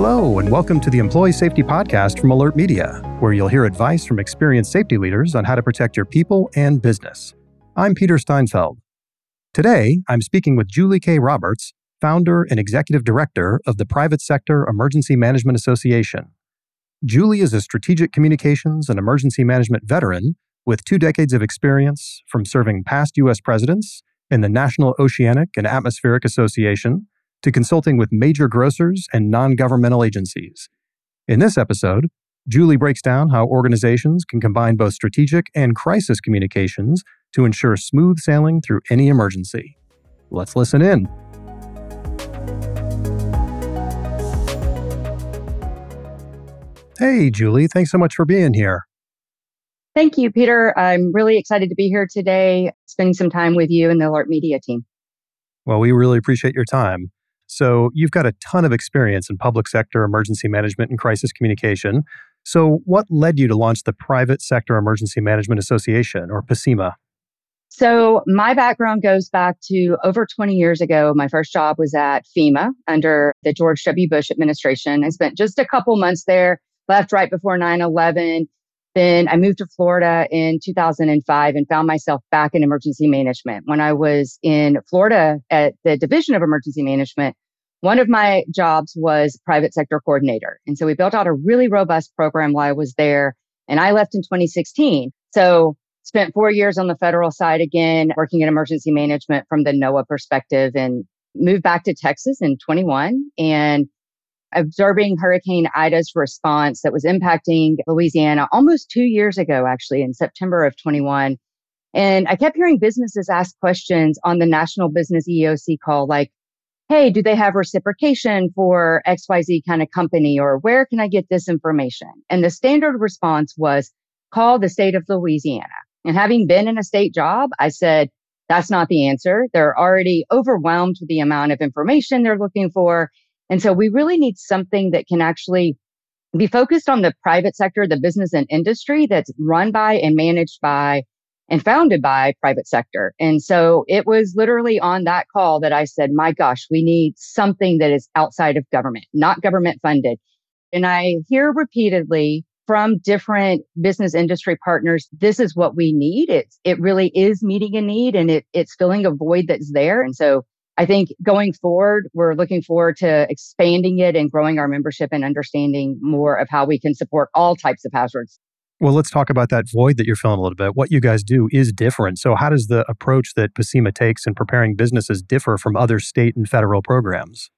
hello, and welcome to the Employee Safety Podcast from AlertMedia, where you'll hear advice from experienced safety leaders on how to protect your people and business. I'm Peter Steinfeld. Today, I'm speaking with Julie Kay Roberts, founder and executive director of the Private Sector Emergency Management Association. Julie is a strategic communications and emergency management veteran with two decades of experience from serving past U.S. presidents in the National Oceanic and Atmospheric Association to consulting with major grocers and non governmental agencies. In this episode, Julie breaks down how organizations can combine both strategic and crisis communications to ensure smooth sailing through any emergency. Let's listen in. Hey, Julie, thanks so much for being here. Thank you, Peter. I'm really excited to be here today, spending some time with you and the AlertMedia team. Well, we really appreciate your time. So, you've got a ton of experience in public sector emergency management and crisis communication. So, what led you to launch the Private Sector Emergency Management Association, or PSEMA? So, my background goes back to over 20 years ago. My first job was at FEMA under the George W. Bush administration. I spent just a couple months there, left right before 9 11. Then I moved to Florida in 2005 and found myself back in emergency management. When I was in Florida at the Division of Emergency Management, one of my jobs was private sector coordinator. And so we built out a really robust program while I was there. And I left in 2016. So spent four years on the federal side again, working in emergency management from the NOAA perspective and moved back to Texas in 21 and observing Hurricane Ida's response that was impacting Louisiana almost two years ago, actually in September of 21. And I kept hearing businesses ask questions on the national business EOC call, like, hey, do they have reciprocation for XYZ kind of company or where can I get this information? And the standard response was call the state of Louisiana. And having been in a state job, I said, that's not the answer. They're already overwhelmed with the amount of information they're looking for. And so we really need something that can actually be focused on the private sector, the business and industry that's run by and managed by and founded by private sector. And so it was literally on that call that I said, my gosh, we need something that is outside of government, not government funded. And I hear repeatedly from different business industry partners, this is what we need. It's, it really is meeting a need and it, it's filling a void that's there. And so I think going forward, we're looking forward to expanding it and growing our membership and understanding more of how we can support all types of hazards. Well, let's talk about that void that you're filling a little bit. What you guys do is different. So, how does the approach that PSEMA takes in preparing businesses differ from other state and federal programs?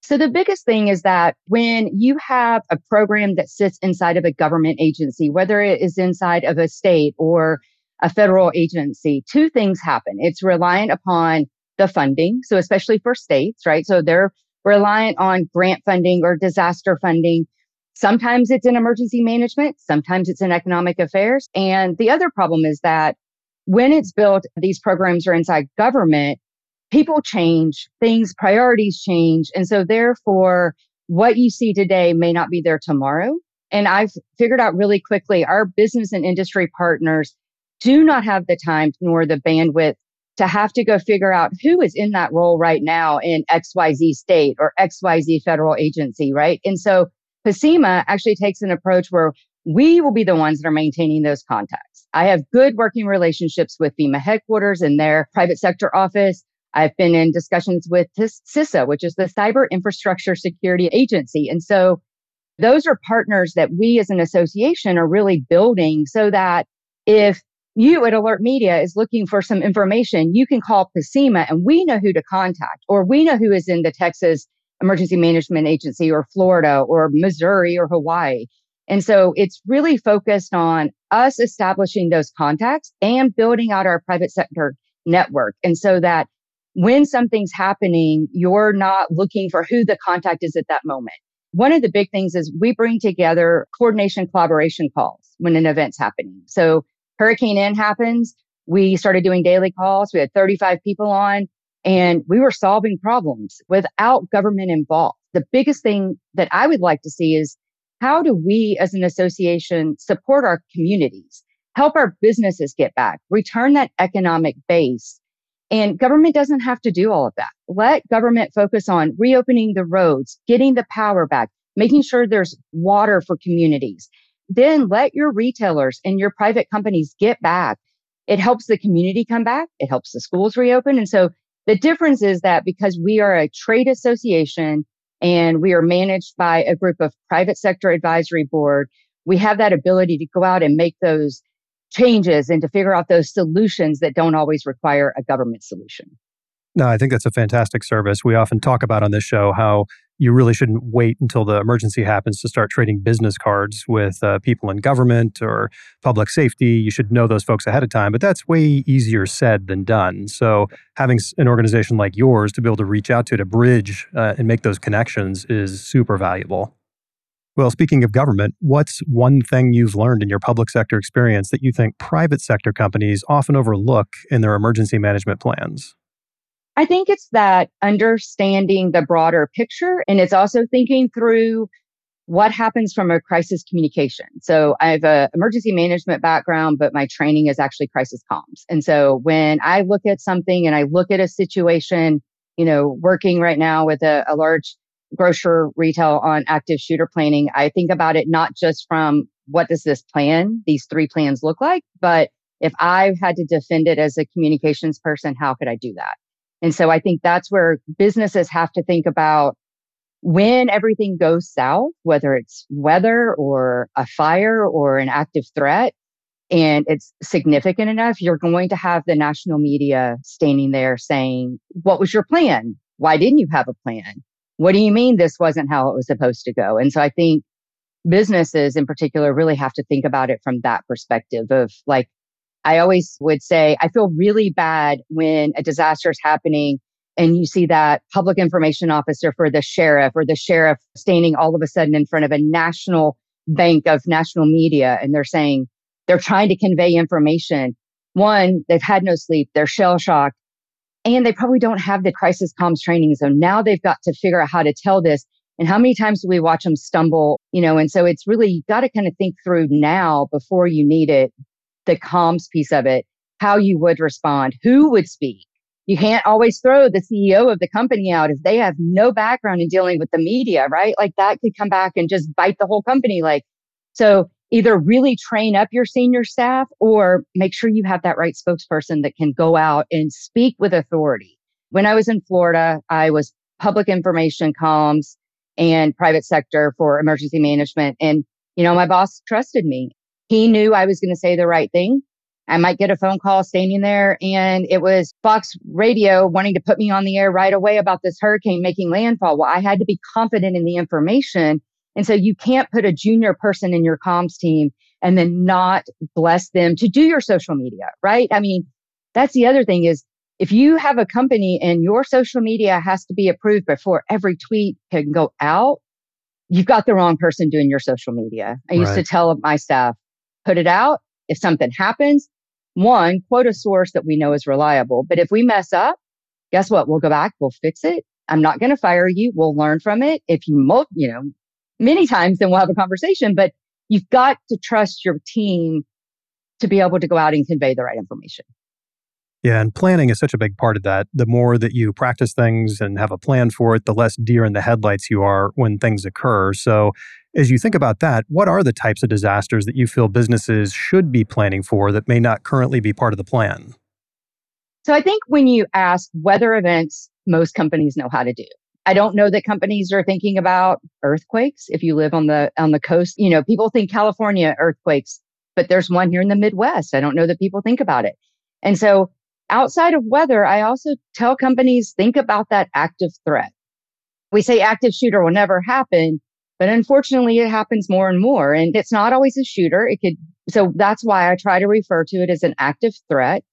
So, the biggest thing is that when you have a program that sits inside of a government agency, whether it is inside of a state or a federal agency, two things happen. It's reliant upon the funding. So, especially for states, right? So, they're reliant on grant funding or disaster funding Sometimes it's in emergency management, sometimes it's in economic affairs. And the other problem is that when it's built, these programs are inside government, people change, things, priorities change. And so therefore, what you see today may not be there tomorrow. And I've figured out really quickly our business and industry partners do not have the time nor the bandwidth to have to go figure out who is in that role right now in XYZ state or XYZ federal agency, right? And so PSEMA actually takes an approach where we will be the ones that are maintaining those contacts. I have good working relationships with FEMA headquarters and their private sector office. I've been in discussions with CISA, which is the Cyber Infrastructure Security Agency. And so those are partners that we as an association are really building so that if you at AlertMedia is looking for some information, you can call PSEMA and we know who to contact, or we know who is in the Texas emergency management agency or Florida or Missouri or Hawaii. And so it's really focused on us establishing those contacts and building out our private sector network. And so that when something's happening, you're not looking for who the contact is at that moment. One of the big things is we bring together coordination collaboration calls when an event's happening. So Hurricane Ian happens. We started doing daily calls. We had 35 people on. And we were solving problems without government involved. The biggest thing that I would like to see is how do we as an association support our communities, help our businesses get back, return that economic base? And government doesn't have to do all of that. Let government focus on reopening the roads, getting the power back, making sure there's water for communities. Then let your retailers and your private companies get back. It helps the community come back. It helps the schools reopen. And so the difference is that because we are a trade association and we are managed by a group of private sector advisory board, we have that ability to go out and make those changes and to figure out those solutions that don't always require a government solution. No, I think that's a fantastic service. We often talk about on this show how you really shouldn't wait until the emergency happens to start trading business cards with uh, people in government or public safety. You should know those folks ahead of time, but that's way easier said than done. So, having an organization like yours to be able to reach out to to bridge uh, and make those connections is super valuable. Well, speaking of government, what's one thing you've learned in your public sector experience that you think private sector companies often overlook in their emergency management plans? I think it's that understanding the broader picture and it's also thinking through what happens from a crisis communication. So I have a emergency management background, but my training is actually crisis comms. And so when I look at something and I look at a situation, you know, working right now with a, a large grocer retail on active shooter planning, I think about it not just from what does this plan, these three plans look like, but if I had to defend it as a communications person, how could I do that? And so I think that's where businesses have to think about when everything goes south, whether it's weather or a fire or an active threat, and it's significant enough, you're going to have the national media standing there saying, What was your plan? Why didn't you have a plan? what do you mean this wasn't how it was supposed to go? And so I think businesses in particular really have to think about it from that perspective of like, I always would say, I feel really bad when a disaster is happening and you see that public information officer for the sheriff or the sheriff standing all of a sudden in front of a national bank of national media and they're saying they're trying to convey information. One, they've had no sleep, they're shell shocked, and they probably don't have the crisis comms training. So now they've got to figure out how to tell this. And how many times do we watch them stumble? You know, and so it's really, got to kind of think through now before you need it, the comms piece of it, how you would respond, who would speak. You can't always throw the CEO of the company out if they have no background in dealing with the media, right? Like that could come back and just bite the whole company. Like, so either really train up your senior staff or make sure you have that right spokesperson that can go out and speak with authority. When I was in Florida, I was public information comms and private sector for emergency management. And, you know, my boss trusted me. He knew I was going to say the right thing. I might get a phone call standing there and it was Fox radio wanting to put me on the air right away about this hurricane making landfall. Well, I had to be confident in the information and so you can't put a junior person in your comms team and then not bless them to do your social media, right? I mean, that's the other thing is if you have a company and your social media has to be approved before every tweet can go out, you've got the wrong person doing your social media. I used right. to tell my staff, put it out. If something happens, one, quote a source that we know is reliable. But if we mess up, guess what? We'll go back, we'll fix it. I'm not going to fire you. We'll learn from it. If you, mo- you know, many times, then we'll have a conversation. But you've got to trust your team to be able to go out and convey the right information. Yeah, and planning is such a big part of that. The more that you practice things and have a plan for it, the less deer in the headlights you are when things occur. So, as you think about that, what are the types of disasters that you feel businesses should be planning for that may not currently be part of the plan? So, I think when you ask weather events, most companies know how to do. I don't know that companies are thinking about earthquakes. If you live on the on the coast, you know, people think California earthquakes, but there's one here in the Midwest. I don't know that people think about it. And so outside of weather, I also tell companies think about that active threat. We say active shooter will never happen, but unfortunately it happens more and more and it's not always a shooter. It could so that's why I try to refer to it as an active threat.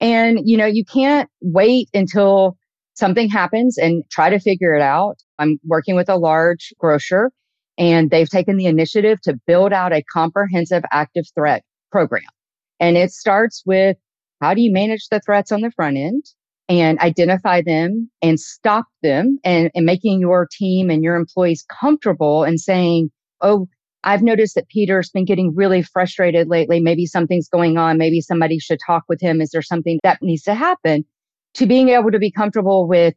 And you know, you can't wait until something happens and try to figure it out. I'm working with a large grocer and they've taken the initiative to build out a comprehensive active threat program. And it starts with how do you manage the threats on the front end and identify them and stop them and, and making your team and your employees comfortable and saying, Oh, I've noticed that Peter's been getting really frustrated lately. Maybe something's going on. Maybe somebody should talk with him. Is there something that needs to happen? to being able to be comfortable with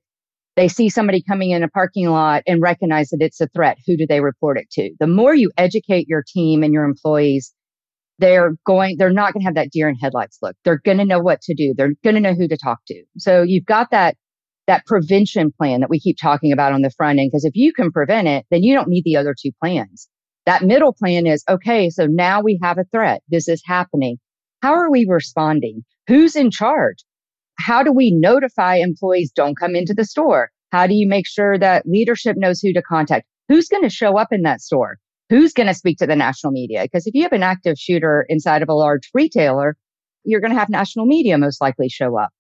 they see somebody coming in a parking lot and recognize that it's a threat. Who do they report it to? The more you educate your team and your employees, they're going, they're not going to have that deer in headlights look. They're going to know what to do. They're going to know who to talk to. So you've got that, that prevention plan that we keep talking about on the front end. Cause if you can prevent it, then you don't need the other two plans. That middle plan is okay. So now we have a threat. This is happening. How are we responding? Who's in charge? How do we notify employees don't come into the store? How do you make sure that leadership knows who to contact? Who's going to show up in that store? Who's going to speak to the national media? Because if you have an active shooter inside of a large retailer, you're going to have national media most likely show up.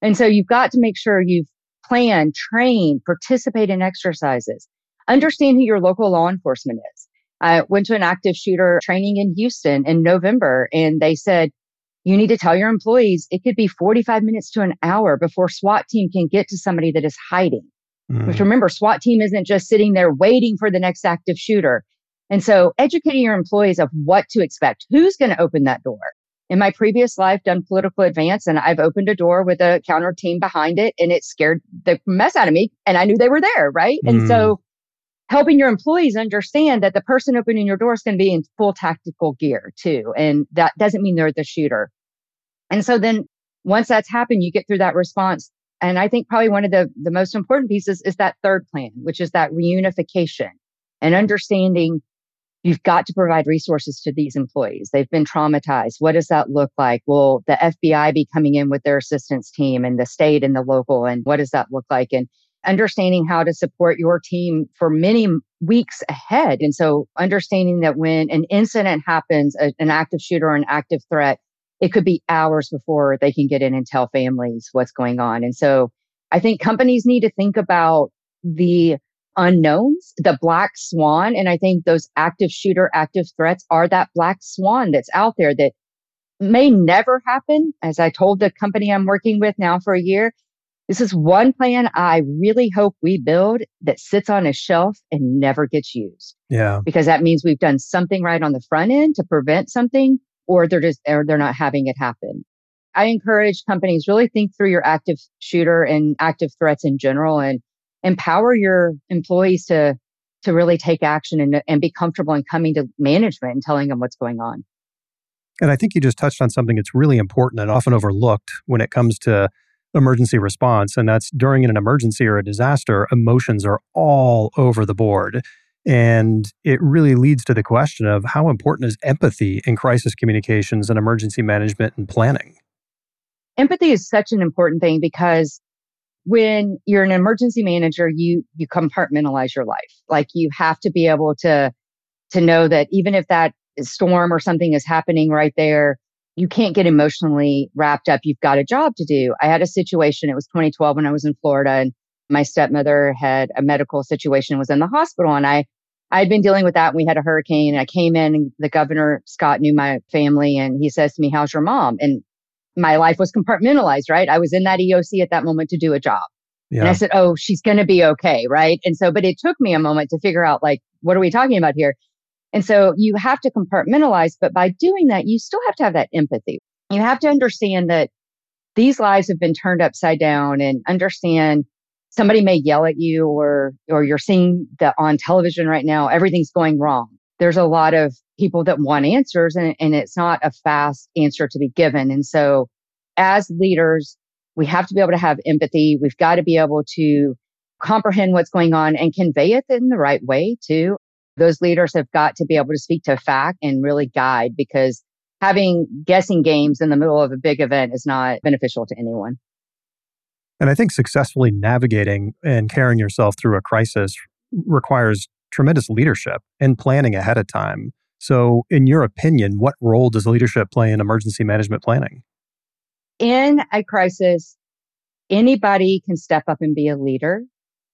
And so you've got to make sure you've planned, trained, participate in exercises, understand who your local law enforcement is. I went to an active shooter training in Houston in November and they said, you need to tell your employees it could be 45 minutes to an hour before SWAT team can get to somebody that is hiding. Mm. Which remember, SWAT team isn't just sitting there waiting for the next active shooter. And so educating your employees of what to expect, who's going to open that door. In my previous life, done political advance and I've opened a door with a counter team behind it and it scared the mess out of me. And I knew they were there. Right. Mm. And so helping your employees understand that the person opening your door is going to be in full tactical gear too. And that doesn't mean they're the shooter. And so then once that's happened, you get through that response. And I think probably one of the, the most important pieces is that third plan, which is that reunification and understanding you've got to provide resources to these employees. They've been traumatized. What does that look like? Will the FBI be coming in with their assistance team and the state and the local? And what does that look like? And understanding how to support your team for many weeks ahead. And so understanding that when an incident happens, a, an active shooter or an active threat, it could be hours before they can get in and tell families what's going on. And so I think companies need to think about the unknowns, the black swan. And I think those active shooter, active threats are that black swan that's out there that may never happen. As I told the company I'm working with now for a year, this is one plan I really hope we build that sits on a shelf and never gets used. Yeah. Because that means we've done something right on the front end to prevent something or they're just, or they're not having it happen. I encourage companies really think through your active shooter and active threats in general and empower your employees to, to really take action and, and be comfortable in coming to management and telling them what's going on. And I think you just touched on something that's really important and often overlooked when it comes to emergency response. And that's during an emergency or a disaster, emotions are all over the board. And it really leads to the question of how important is empathy in crisis communications and emergency management and planning? Empathy is such an important thing because when you're an emergency manager, you you compartmentalize your life. Like you have to be able to to know that even if that storm or something is happening right there, you can't get emotionally wrapped up. You've got a job to do. I had a situation, it was 2012 when I was in Florida and my stepmother had a medical situation, was in the hospital and I I'd been dealing with that. we had a hurricane and I came in and the governor, Scott, knew my family and he says to me, how's your mom? And my life was compartmentalized, right? I was in that EOC at that moment to do a job. Yeah. And I said, oh, she's going to be okay. Right. And so, but it took me a moment to figure out like, what are we talking about here? And so you have to compartmentalize, but by doing that, you still have to have that empathy. You have to understand that these lives have been turned upside down and understand somebody may yell at you or or you're seeing that on television right now everything's going wrong there's a lot of people that want answers and, and it's not a fast answer to be given. And so as leaders we have to be able to have empathy. We've got to be able to comprehend what's going on and convey it in the right way too. Those leaders have got to be able to speak to fact and really guide because having guessing games in the middle of a big event is not beneficial to anyone. And I think successfully navigating and carrying yourself through a crisis requires tremendous leadership and planning ahead of time. So, in your opinion, what role does leadership play in emergency management planning? In a crisis, anybody can step up and be a leader.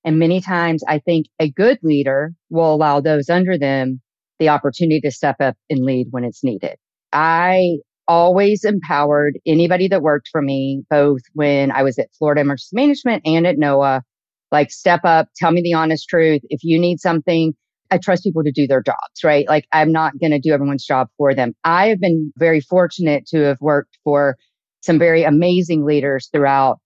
And many times, I think a good leader will allow those under them the opportunity to step up and lead when it's needed. I always empowered anybody that worked for me, both when I was at Florida Emergency Management and at NOAA. Like, step up, tell me the honest truth. If you need something, I trust people to do their jobs, right? Like, I'm not going to do everyone's job for them. I have been very fortunate to have worked for some very amazing leaders throughout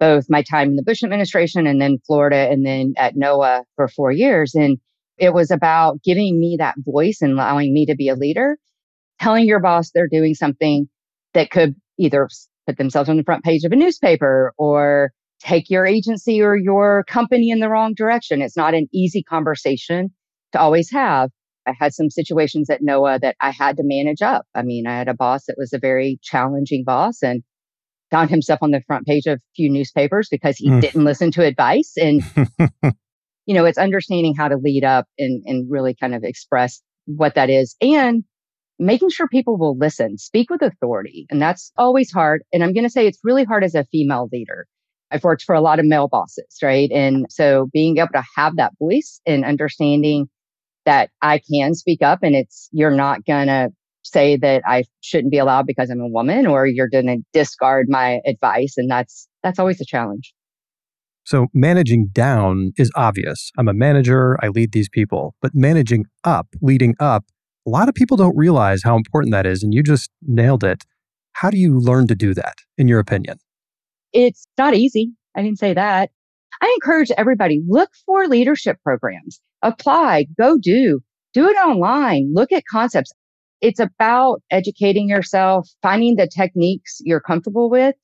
both my time in the Bush administration and then Florida and then at NOAA for four years. And it was about giving me that voice and allowing me to be a leader, telling your boss they're doing something that could either put themselves on the front page of a newspaper or take your agency or your company in the wrong direction. It's not an easy conversation to always have. I had some situations at NOAA that I had to manage up. I mean, I had a boss that was a very challenging boss and found himself on the front page of a few newspapers because he mm. didn't listen to advice. And, you know, it's understanding how to lead up and, and really kind of express what that is and making sure people will listen, speak with authority. And that's always hard. And I'm going to say it's really hard as a female leader. I've worked for a lot of male bosses, right? And so being able to have that voice and understanding that I can speak up and it's, you're not going to say that I shouldn't be allowed because I'm a woman or you're going to discard my advice. And that's, that's always a challenge. So managing down is obvious. I'm a manager. I lead these people, but managing up, leading up, a lot of people don't realize how important that is. And you just nailed it. How do you learn to do that, in your opinion? It's not easy. I didn't say that. I encourage everybody look for leadership programs, apply, go do, do it online, look at concepts. It's about educating yourself, finding the techniques you're comfortable with,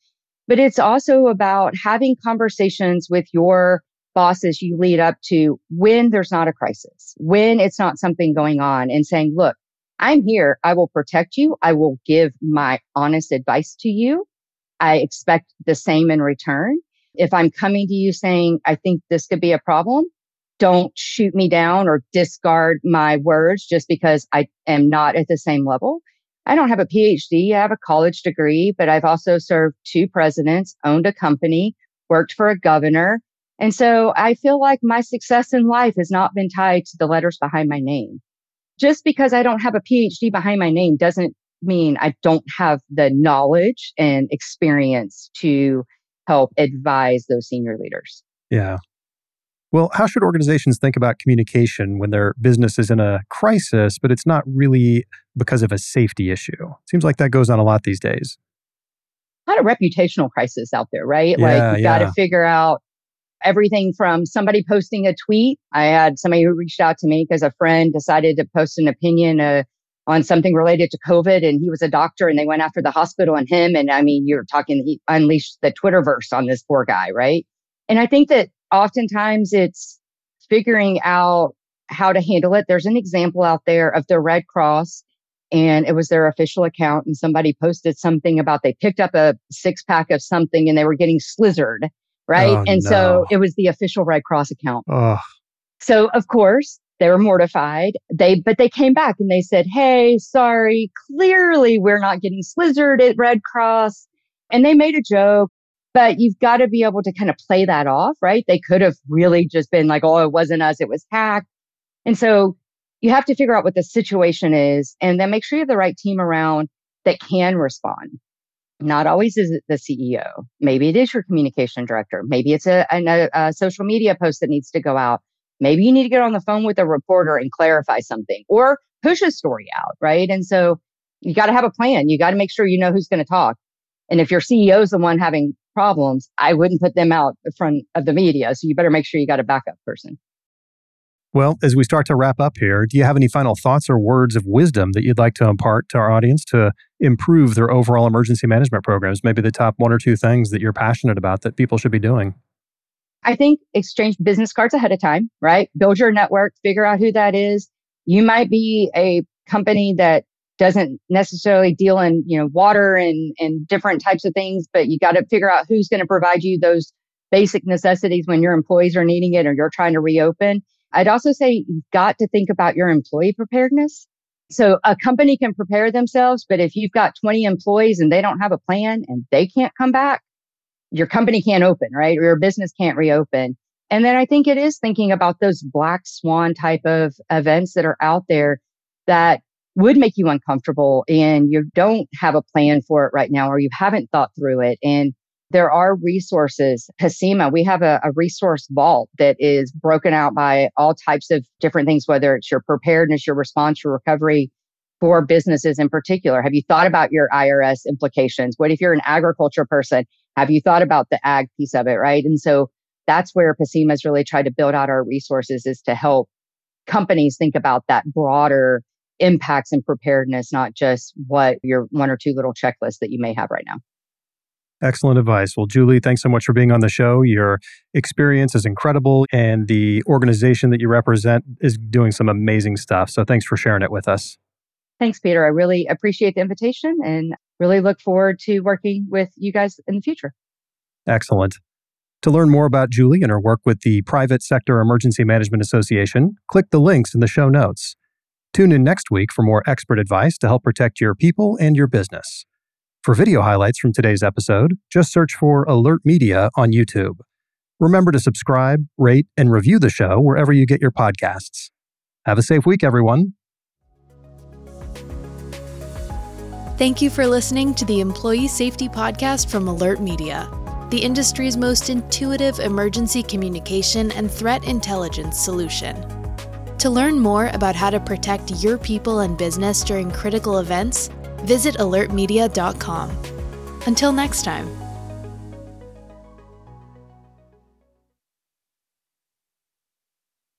but it's also about having conversations with your bosses you lead up to when there's not a crisis, when it's not something going on and saying, look, I'm here. I will protect you. I will give my honest advice to you. I expect the same in return. If I'm coming to you saying, I think this could be a problem, don't shoot me down or discard my words just because I am not at the same level. I don't have a PhD. I have a college degree, but I've also served two presidents, owned a company, worked for a governor. And so I feel like my success in life has not been tied to the letters behind my name. Just because I don't have a PhD behind my name doesn't mean I don't have the knowledge and experience to help advise those senior leaders. Yeah. Well, how should organizations think about communication when their business is in a crisis, but it's not really because of a safety issue? Seems like that goes on a lot these days. A lot of reputational crisis out there, right? Yeah, like you yeah. got to figure out everything from somebody posting a tweet. I had somebody who reached out to me because a friend decided to post an opinion uh, on something related to COVID and he was a doctor and they went after the hospital and him. And I mean, you're talking, he unleashed the Twitterverse on this poor guy, right? And I think that oftentimes it's figuring out how to handle it. There's an example out there of the Red Cross and it was their official account and somebody posted something about they picked up a six pack of something and they were getting slizzard right? Oh, and no. so it was the official Red Cross account. Oh. So of course they were mortified. They but they came back and they said, "Hey, sorry, clearly we're not getting slizzard at Red Cross." And they made a joke, but you've got to be able to kind of play that off, right? They could have really just been like, "Oh, it wasn't us, it was hacked." And so you have to figure out what the situation is and then make sure you have the right team around that can respond. Not always is it the CEO. Maybe it is your communication director. Maybe it's a, a, a, social media post that needs to go out. Maybe you need to get on the phone with a reporter and clarify something or push a story out, right? And so you got to have a plan. You got to make sure you know who's going to talk. And if your CEO is the one having problems, I wouldn't put them out in front of the media. So you better make sure you got a backup person. Well, as we start to wrap up here, do you have any final thoughts or words of wisdom that you'd like to impart to our audience to improve their overall emergency management programs? Maybe the top one or two things that you're passionate about that people should be doing. I think exchange business cards ahead of time, right? Build your network, figure out who that is. You might be a company that doesn't necessarily deal in, you know, water and, and different types of things, but you got to figure out who's going to provide you those basic necessities when your employees are needing it or you're trying to reopen I'd also say you've got to think about your employee preparedness. So a company can prepare themselves, but if you've got 20 employees and they don't have a plan and they can't come back, your company can't open, right? Or your business can't reopen. And then I think it is thinking about those black swan type of events that are out there that would make you uncomfortable and you don't have a plan for it right now or you haven't thought through it. And there are resources. PSEMA, we have a, a, resource vault that is broken out by all types of different things, whether it's your preparedness, your response, your recovery for businesses in particular. Have you thought about your IRS implications? What if you're an agriculture person? Have you thought about the ag piece of it? Right. And so that's where PSEMA's really tried to build out our resources is to help companies think about that broader impacts and preparedness, not just what your one or two little checklists that you may have right now. Excellent advice. Well, Julie, thanks so much for being on the show. Your experience is incredible, and the organization that you represent is doing some amazing stuff. So thanks for sharing it with us. Thanks, Peter. I really appreciate the invitation and really look forward to working with you guys in the future. Excellent. To learn more about Julie and her work with the Private Sector Emergency Management Association, click the links in the show notes. Tune in next week for more expert advice to help protect your people and your business. For video highlights from today's episode, just search for AlertMedia on YouTube. Remember to subscribe, rate, and review the show wherever you get your podcasts. Have a safe week, everyone. Thank you for listening to the Employee Safety Podcast from AlertMedia, the industry's most intuitive emergency communication and threat intelligence solution. To learn more about how to protect your people and business during critical events, visit alertmedia.com. Until next time.